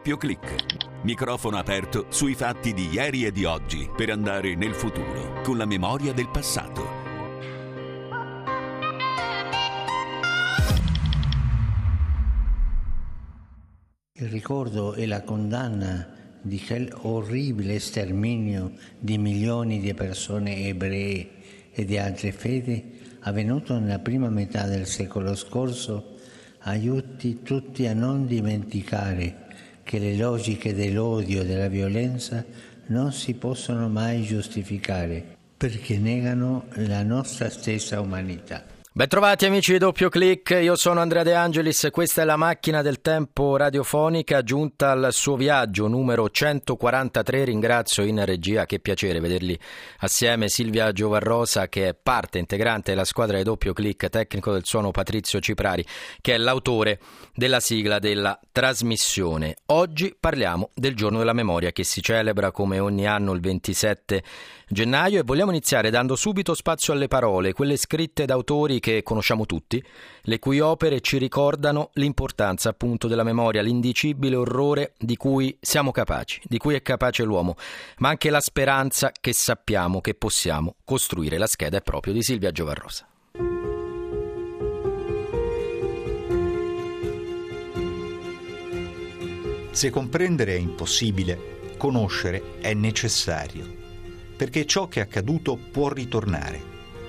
doppio clic. Microfono aperto sui fatti di ieri e di oggi per andare nel futuro con la memoria del passato. Il ricordo e la condanna di quel orribile sterminio di milioni di persone ebree e di altre fedi avvenuto nella prima metà del secolo scorso aiuti tutti a non dimenticare che le logiche dell'odio e della violenza non si possono mai giustificare perché negano la nostra stessa umanità. Bentrovati amici di Doppio Clic, io sono Andrea De Angelis questa è la macchina del tempo radiofonica giunta al suo viaggio numero 143. Ringrazio in regia, che piacere vederli assieme Silvia Giovarrosa che è parte integrante della squadra di Doppio Clic, tecnico del suono Patrizio Ciprari che è l'autore della sigla della trasmissione. Oggi parliamo del giorno della memoria che si celebra come ogni anno il 27 gennaio e vogliamo iniziare dando subito spazio alle parole, quelle scritte da autori che conosciamo tutti, le cui opere ci ricordano l'importanza appunto della memoria, l'indicibile orrore di cui siamo capaci, di cui è capace l'uomo, ma anche la speranza che sappiamo che possiamo costruire. La scheda è proprio di Silvia Giovarrosa. Se comprendere è impossibile, conoscere è necessario perché ciò che è accaduto può ritornare.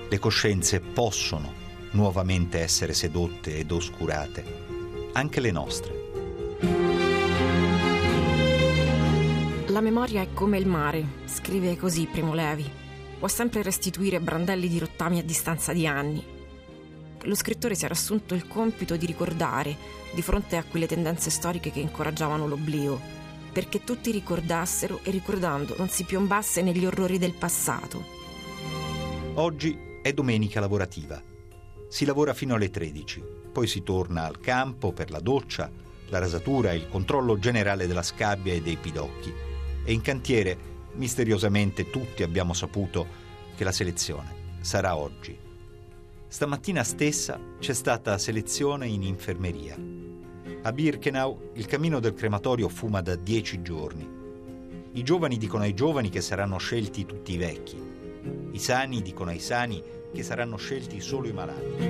Le coscienze possono nuovamente essere sedotte ed oscurate, anche le nostre. La memoria è come il mare, scrive così Primo Levi. Può sempre restituire brandelli di rottami a distanza di anni. Lo scrittore si era assunto il compito di ricordare, di fronte a quelle tendenze storiche che incoraggiavano l'oblio, perché tutti ricordassero e ricordando non si piombasse negli orrori del passato. Oggi è domenica lavorativa. Si lavora fino alle 13, poi si torna al campo per la doccia, la rasatura e il controllo generale della scabbia e dei pidocchi. E in cantiere, misteriosamente, tutti abbiamo saputo che la selezione sarà oggi. Stamattina stessa c'è stata selezione in infermeria a Birkenau il cammino del crematorio fuma da dieci giorni. I giovani dicono ai giovani che saranno scelti tutti i vecchi. I sani dicono ai sani che saranno scelti solo i malati.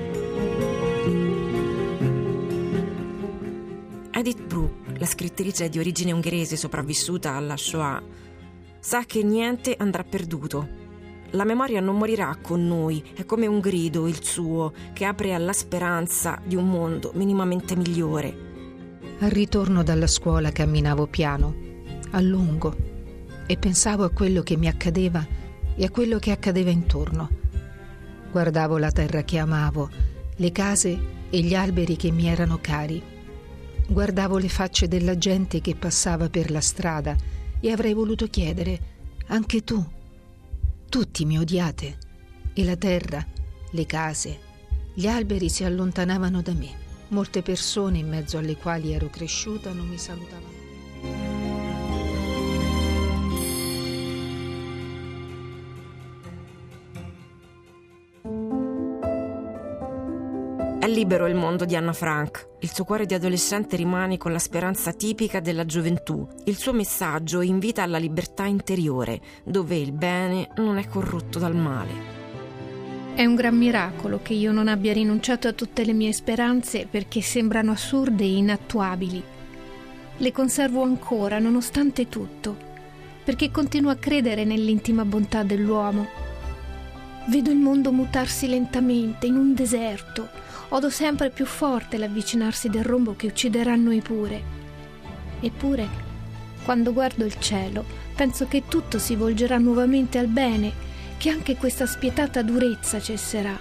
Edith Brooke, la scrittrice di origine ungherese sopravvissuta alla Shoah, sa che niente andrà perduto. La memoria non morirà con noi, è come un grido, il suo, che apre alla speranza di un mondo minimamente migliore. Al ritorno dalla scuola camminavo piano, a lungo, e pensavo a quello che mi accadeva e a quello che accadeva intorno. Guardavo la terra che amavo, le case e gli alberi che mi erano cari. Guardavo le facce della gente che passava per la strada e avrei voluto chiedere, anche tu, tutti mi odiate, e la terra, le case, gli alberi si allontanavano da me. Molte persone in mezzo alle quali ero cresciuta non mi salutavano. È libero il mondo di Anna Frank. Il suo cuore di adolescente rimane con la speranza tipica della gioventù. Il suo messaggio invita alla libertà interiore, dove il bene non è corrotto dal male. È un gran miracolo che io non abbia rinunciato a tutte le mie speranze perché sembrano assurde e inattuabili. Le conservo ancora, nonostante tutto, perché continuo a credere nell'intima bontà dell'uomo. Vedo il mondo mutarsi lentamente in un deserto. Odo sempre più forte l'avvicinarsi del rombo che ucciderà noi pure. Eppure, quando guardo il cielo, penso che tutto si volgerà nuovamente al bene che anche questa spietata durezza cesserà,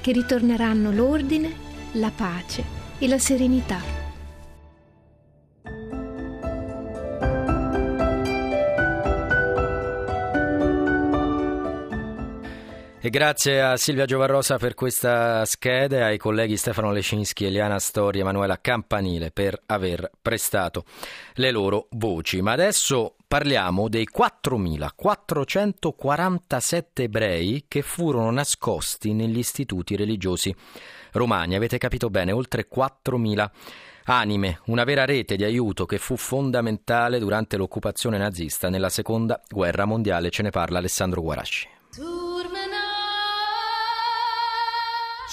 che ritorneranno l'ordine, la pace e la serenità. E grazie a Silvia Giovarrosa per questa scheda e ai colleghi Stefano Lecinski, Eliana Stori e Emanuela Campanile per aver prestato le loro voci. Ma adesso parliamo dei 4.447 ebrei che furono nascosti negli istituti religiosi romani. Avete capito bene, oltre 4.000 Anime, una vera rete di aiuto che fu fondamentale durante l'occupazione nazista nella seconda guerra mondiale. Ce ne parla Alessandro Guarasci.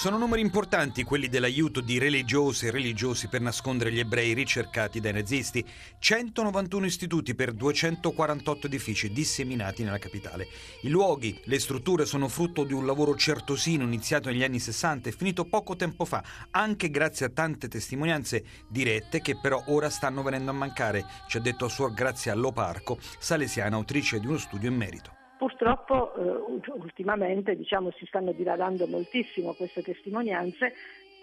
Sono numeri importanti quelli dell'aiuto di religiose e religiosi per nascondere gli ebrei ricercati dai nazisti. 191 istituti per 248 edifici disseminati nella capitale. I luoghi, le strutture sono frutto di un lavoro certosino iniziato negli anni 60 e finito poco tempo fa, anche grazie a tante testimonianze dirette che però ora stanno venendo a mancare, ci ha detto Suor Grazia Loparco, salesiana autrice di uno studio in merito. Purtroppo eh, ultimamente diciamo, si stanno diradando moltissimo queste testimonianze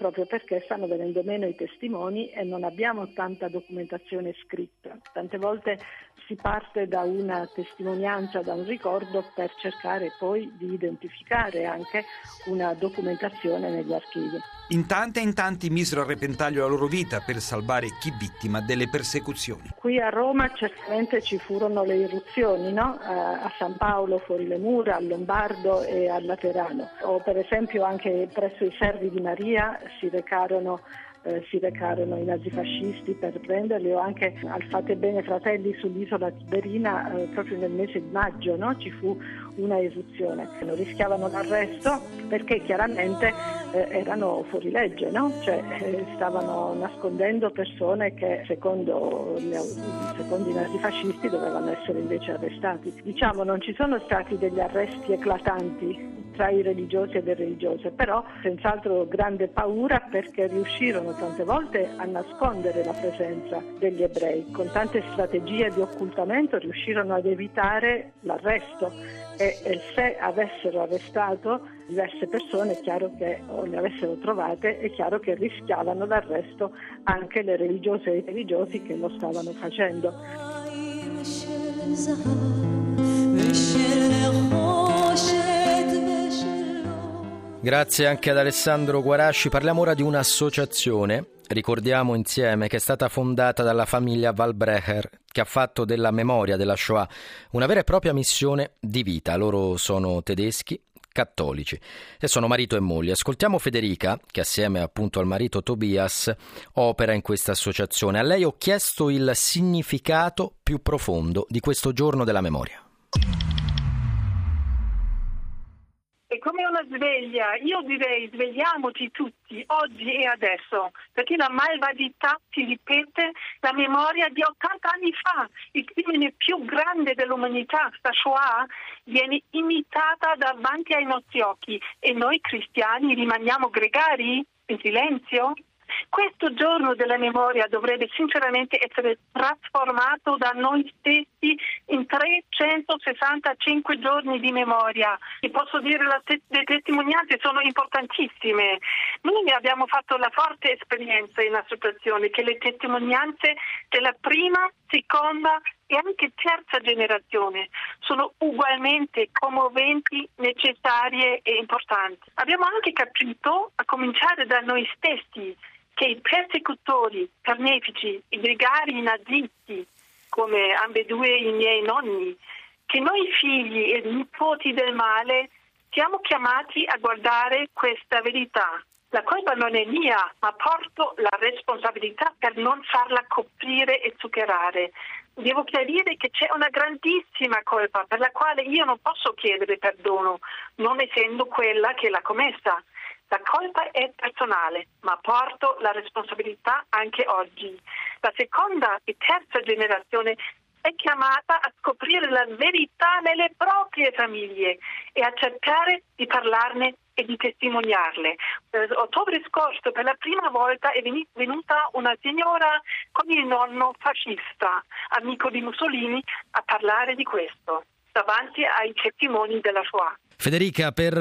proprio perché stanno venendo meno i testimoni e non abbiamo tanta documentazione scritta. Tante volte si parte da una testimonianza, da un ricordo per cercare poi di identificare anche una documentazione negli archivi. In tante e in tanti misero a repentaglio la loro vita per salvare chi vittima delle persecuzioni. Qui a Roma certamente ci furono le irruzioni, no? a San Paolo, fuori le mura, a Lombardo e a Laterano. O per esempio anche presso i servi di Maria si recarono eh, si recarono i nazifascisti per prenderli o anche al Fate Bene Fratelli sull'isola Tiberina eh, proprio nel mese di maggio no? ci fu una eruzione. Non rischiavano l'arresto perché chiaramente eh, erano fuori legge, no? cioè, eh, stavano nascondendo persone che secondo, secondo i nazifascisti dovevano essere invece arrestati. Diciamo non ci sono stati degli arresti eclatanti tra i religiosi e le religiose, però senz'altro grande paura perché riuscirono tante volte a nascondere la presenza degli ebrei, con tante strategie di occultamento riuscirono ad evitare l'arresto e, e se avessero arrestato diverse persone è chiaro che, o le avessero trovate, è chiaro che rischiavano l'arresto anche le religiose e i religiosi che lo stavano facendo. Grazie anche ad Alessandro Guarasci. Parliamo ora di un'associazione, ricordiamo insieme, che è stata fondata dalla famiglia Valbrecher, che ha fatto della memoria della Shoah una vera e propria missione di vita. Loro sono tedeschi, cattolici e sono marito e moglie. Ascoltiamo Federica, che assieme appunto al marito Tobias opera in questa associazione. A lei ho chiesto il significato più profondo di questo giorno della memoria. È come una sveglia, io direi svegliamoci tutti, oggi e adesso, perché la malvagità si ripete, la memoria di 80 anni fa, il crimine più grande dell'umanità, la Shoah, viene imitata davanti ai nostri occhi. E noi cristiani rimaniamo gregari? In silenzio? Questo giorno della memoria dovrebbe sinceramente essere trasformato da noi stessi in 365 giorni di memoria. E posso dire che le testimonianze sono importantissime. Noi abbiamo fatto la forte esperienza in associazione che le testimonianze della prima, seconda e anche terza generazione sono ugualmente commoventi, necessarie e importanti. Abbiamo anche capito, a cominciare da noi stessi, che i persecutori, carnefici, i gregari nazisti, come ambedue i miei nonni, che noi figli e nipoti del male siamo chiamati a guardare questa verità. La colpa non è mia, ma porto la responsabilità per non farla coprire e zuccherare. Devo chiarire che c'è una grandissima colpa per la quale io non posso chiedere perdono, non essendo quella che l'ha commessa. La colpa è personale, ma porto la responsabilità anche oggi. La seconda e terza generazione è chiamata a scoprire la verità nelle proprie famiglie e a cercare di parlarne e di testimoniarle. Eh, ottobre scorso per la prima volta è venuta una signora con il nonno fascista, amico di Mussolini, a parlare di questo davanti ai testimoni della Shoah. Federica, per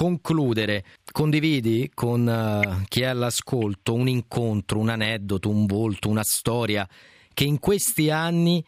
concludere, condividi con uh, chi è all'ascolto un incontro, un aneddoto, un volto, una storia che in questi anni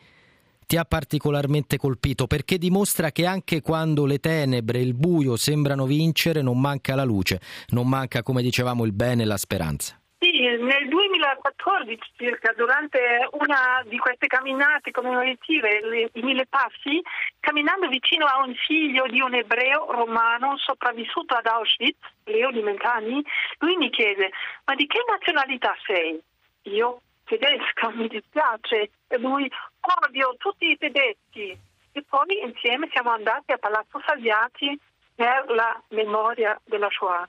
ti ha particolarmente colpito perché dimostra che anche quando le tenebre e il buio sembrano vincere non manca la luce, non manca come dicevamo il bene e la speranza. Sì, nel 2014 circa, durante una di queste camminate commemorative, i mille passi, camminando vicino a un figlio di un ebreo romano sopravvissuto ad Auschwitz, Leo di Mentani, lui mi chiese, ma di che nazionalità sei? io tedesca, mi dispiace, e lui odio tutti i tedeschi. E poi insieme siamo andati a Palazzo Salviati per la memoria della Shoah.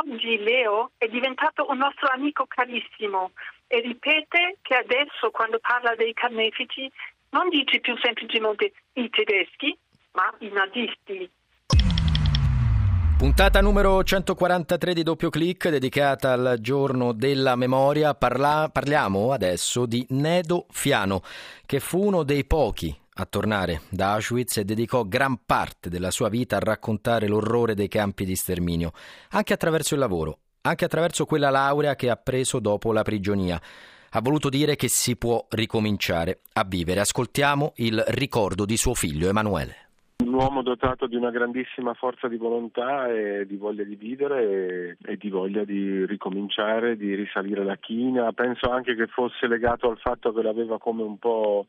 Oggi Leo è diventato un nostro amico carissimo e ripete che adesso quando parla dei carnefici non dice più semplicemente i tedeschi, ma i nazisti. Puntata numero 143 di doppio clic dedicata al giorno della memoria. Parla- parliamo adesso di Nedo Fiano, che fu uno dei pochi a tornare da Auschwitz e dedicò gran parte della sua vita a raccontare l'orrore dei campi di sterminio, anche attraverso il lavoro, anche attraverso quella laurea che ha preso dopo la prigionia. Ha voluto dire che si può ricominciare a vivere. Ascoltiamo il ricordo di suo figlio Emanuele. Un uomo dotato di una grandissima forza di volontà e di voglia di vivere e, e, di voglia di ricominciare, di risalire la china. Penso anche che fosse legato al fatto che l'aveva come un po'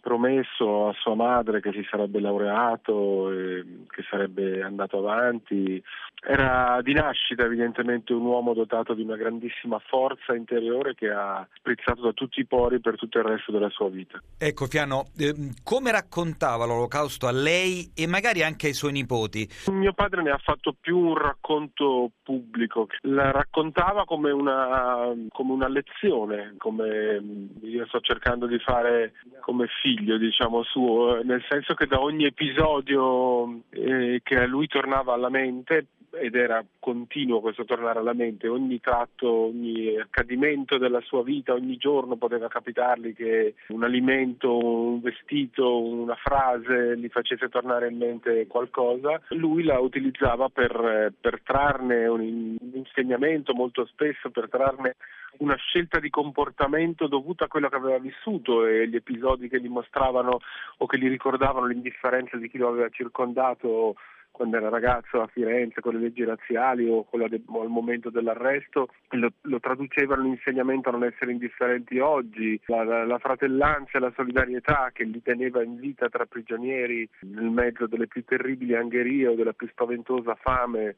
promesso a sua madre che si sarebbe laureato, e che sarebbe andato avanti. Era di nascita evidentemente un uomo dotato di una grandissima forza interiore che ha sprizzato da tutti i pori per tutto il resto della sua vita. Ecco Fiano, eh, come raccontava l'olocausto a lei e magari anche ai suoi nipoti? Mio padre ne ha fatto più un racconto pubblico, la raccontava come una, come una lezione, come io sto cercando di fare come figlio, diciamo suo, nel senso che da ogni episodio eh, che a lui tornava alla mente ed era continuo questo tornare alla mente, ogni tratto, ogni accadimento della sua vita, ogni giorno poteva capitargli che un alimento, un vestito, una frase gli facesse tornare in mente qualcosa, lui la utilizzava per, per trarne un insegnamento molto spesso, per trarne una scelta di comportamento dovuta a quello che aveva vissuto e gli episodi che gli mostravano o che gli ricordavano l'indifferenza di chi lo aveva circondato quando era ragazzo a Firenze con le leggi razziali o, de- o al momento dell'arresto, lo, lo, traduceva l'insegnamento a non essere indifferenti oggi, la, la, la, fratellanza e la solidarietà che li teneva in vita tra prigionieri nel mezzo delle più terribili angherie o della più spaventosa fame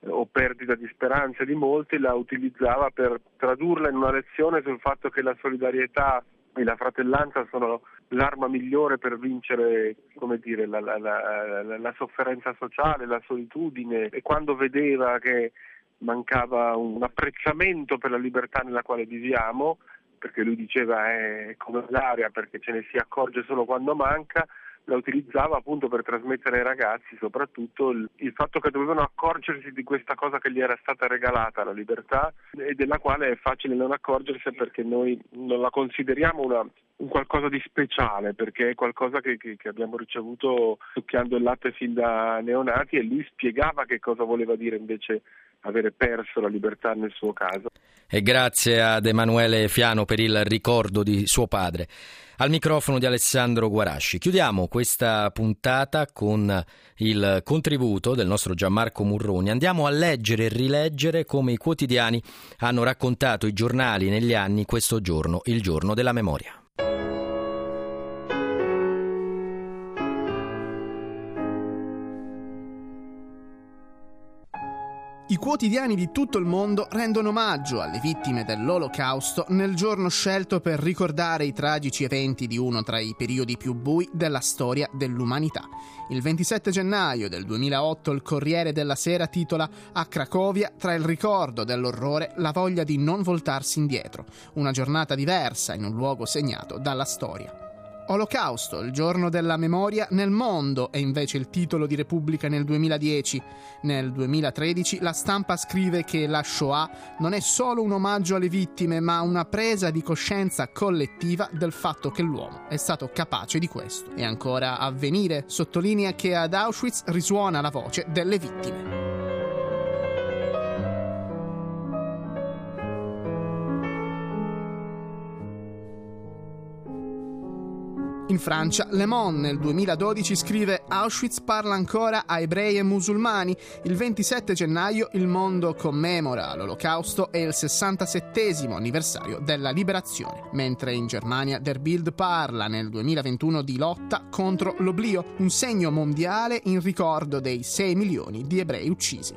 eh, o perdita di speranza di molti, la utilizzava per tradurla in una lezione sul fatto che la solidarietà e la fratellanza sono l'arma migliore per vincere dire, la, la, la, la, sofferenza sociale, la solitudine. E quando vedeva che mancava un apprezzamento per la libertà nella quale viviamo, perché lui diceva è come l'aria perché ce ne si accorge solo quando manca, la utilizzava appunto per trasmettere ai ragazzi soprattutto il, il, fatto che dovevano accorgersi di questa cosa che gli era stata regalata, la libertà, e della quale è facile non accorgersi perché noi non la consideriamo una, un qualcosa di speciale, perché è qualcosa che, che, che abbiamo ricevuto succhiando il latte fin da neonati e lui spiegava che cosa voleva dire invece avere perso la libertà nel suo caso. E grazie ad Emanuele Fiano per il ricordo di suo padre. Al microfono di Alessandro Guarasci. Chiudiamo questa puntata con il contributo del nostro Gianmarco Murroni. Andiamo a leggere e rileggere come i quotidiani hanno raccontato i giornali negli anni questo giorno, il giorno della memoria. I quotidiani di tutto il mondo rendono omaggio alle vittime dell'Olocausto nel giorno scelto per ricordare i tragici eventi di uno tra i periodi più bui della storia dell'umanità. Il 27 gennaio del 2008 il Corriere della Sera titola A Cracovia tra il ricordo dell'orrore la voglia di non voltarsi indietro, una giornata diversa in un luogo segnato dalla storia. Olocausto, il giorno della memoria nel mondo è invece il titolo di Repubblica nel 2010. Nel 2013 la stampa scrive che la Shoah non è solo un omaggio alle vittime, ma una presa di coscienza collettiva del fatto che l'uomo è stato capace di questo. E ancora Avvenire sottolinea che ad Auschwitz risuona la voce delle vittime. In Francia, Le Monde nel 2012 scrive Auschwitz parla ancora a ebrei e musulmani. Il 27 gennaio il mondo commemora l'Olocausto e il 67 anniversario della liberazione, mentre in Germania Der Bild parla nel 2021 di lotta contro l'oblio, un segno mondiale in ricordo dei 6 milioni di ebrei uccisi.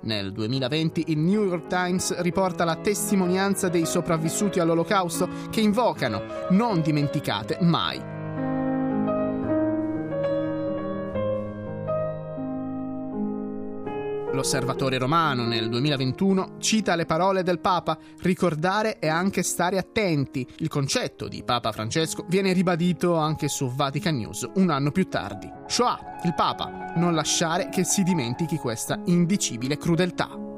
Nel 2020 il New York Times riporta la testimonianza dei sopravvissuti all'Olocausto che invocano non dimenticate mai L'osservatore romano nel 2021 cita le parole del Papa, ricordare e anche stare attenti. Il concetto di Papa Francesco viene ribadito anche su Vatican News un anno più tardi. Shoah, il Papa, non lasciare che si dimentichi questa indicibile crudeltà.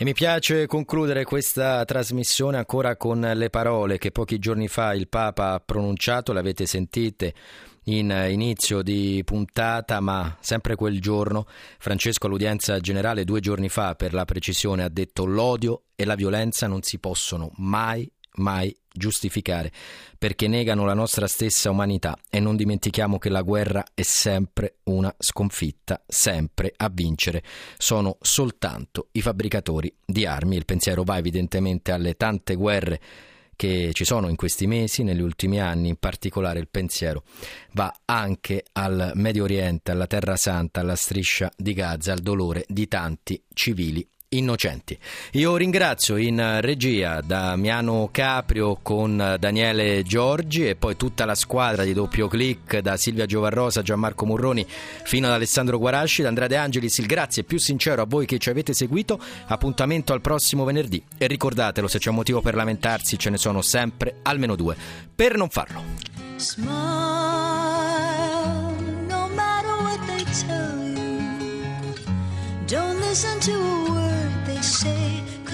E mi piace concludere questa trasmissione ancora con le parole che pochi giorni fa il Papa ha pronunciato, le avete sentite in inizio di puntata, ma sempre quel giorno Francesco all'udienza generale due giorni fa per la precisione ha detto l'odio e la violenza non si possono mai mai giustificare, perché negano la nostra stessa umanità e non dimentichiamo che la guerra è sempre una sconfitta, sempre a vincere sono soltanto i fabbricatori di armi. Il pensiero va evidentemente alle tante guerre che ci sono in questi mesi, negli ultimi anni, in particolare il pensiero va anche al Medio Oriente, alla Terra Santa, alla striscia di Gaza, al dolore di tanti civili innocenti. Io ringrazio in regia Damiano Caprio con Daniele Giorgi e poi tutta la squadra di doppio clic da Silvia Giovarrosa, Gianmarco Murroni fino ad Alessandro Guarasci, da Andrea De Angelis. Il grazie più sincero a voi che ci avete seguito. Appuntamento al prossimo venerdì e ricordatelo, se c'è un motivo per lamentarsi ce ne sono sempre almeno due per non farlo. Smile, no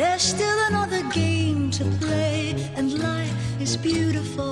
There's still another game to play, and life is beautiful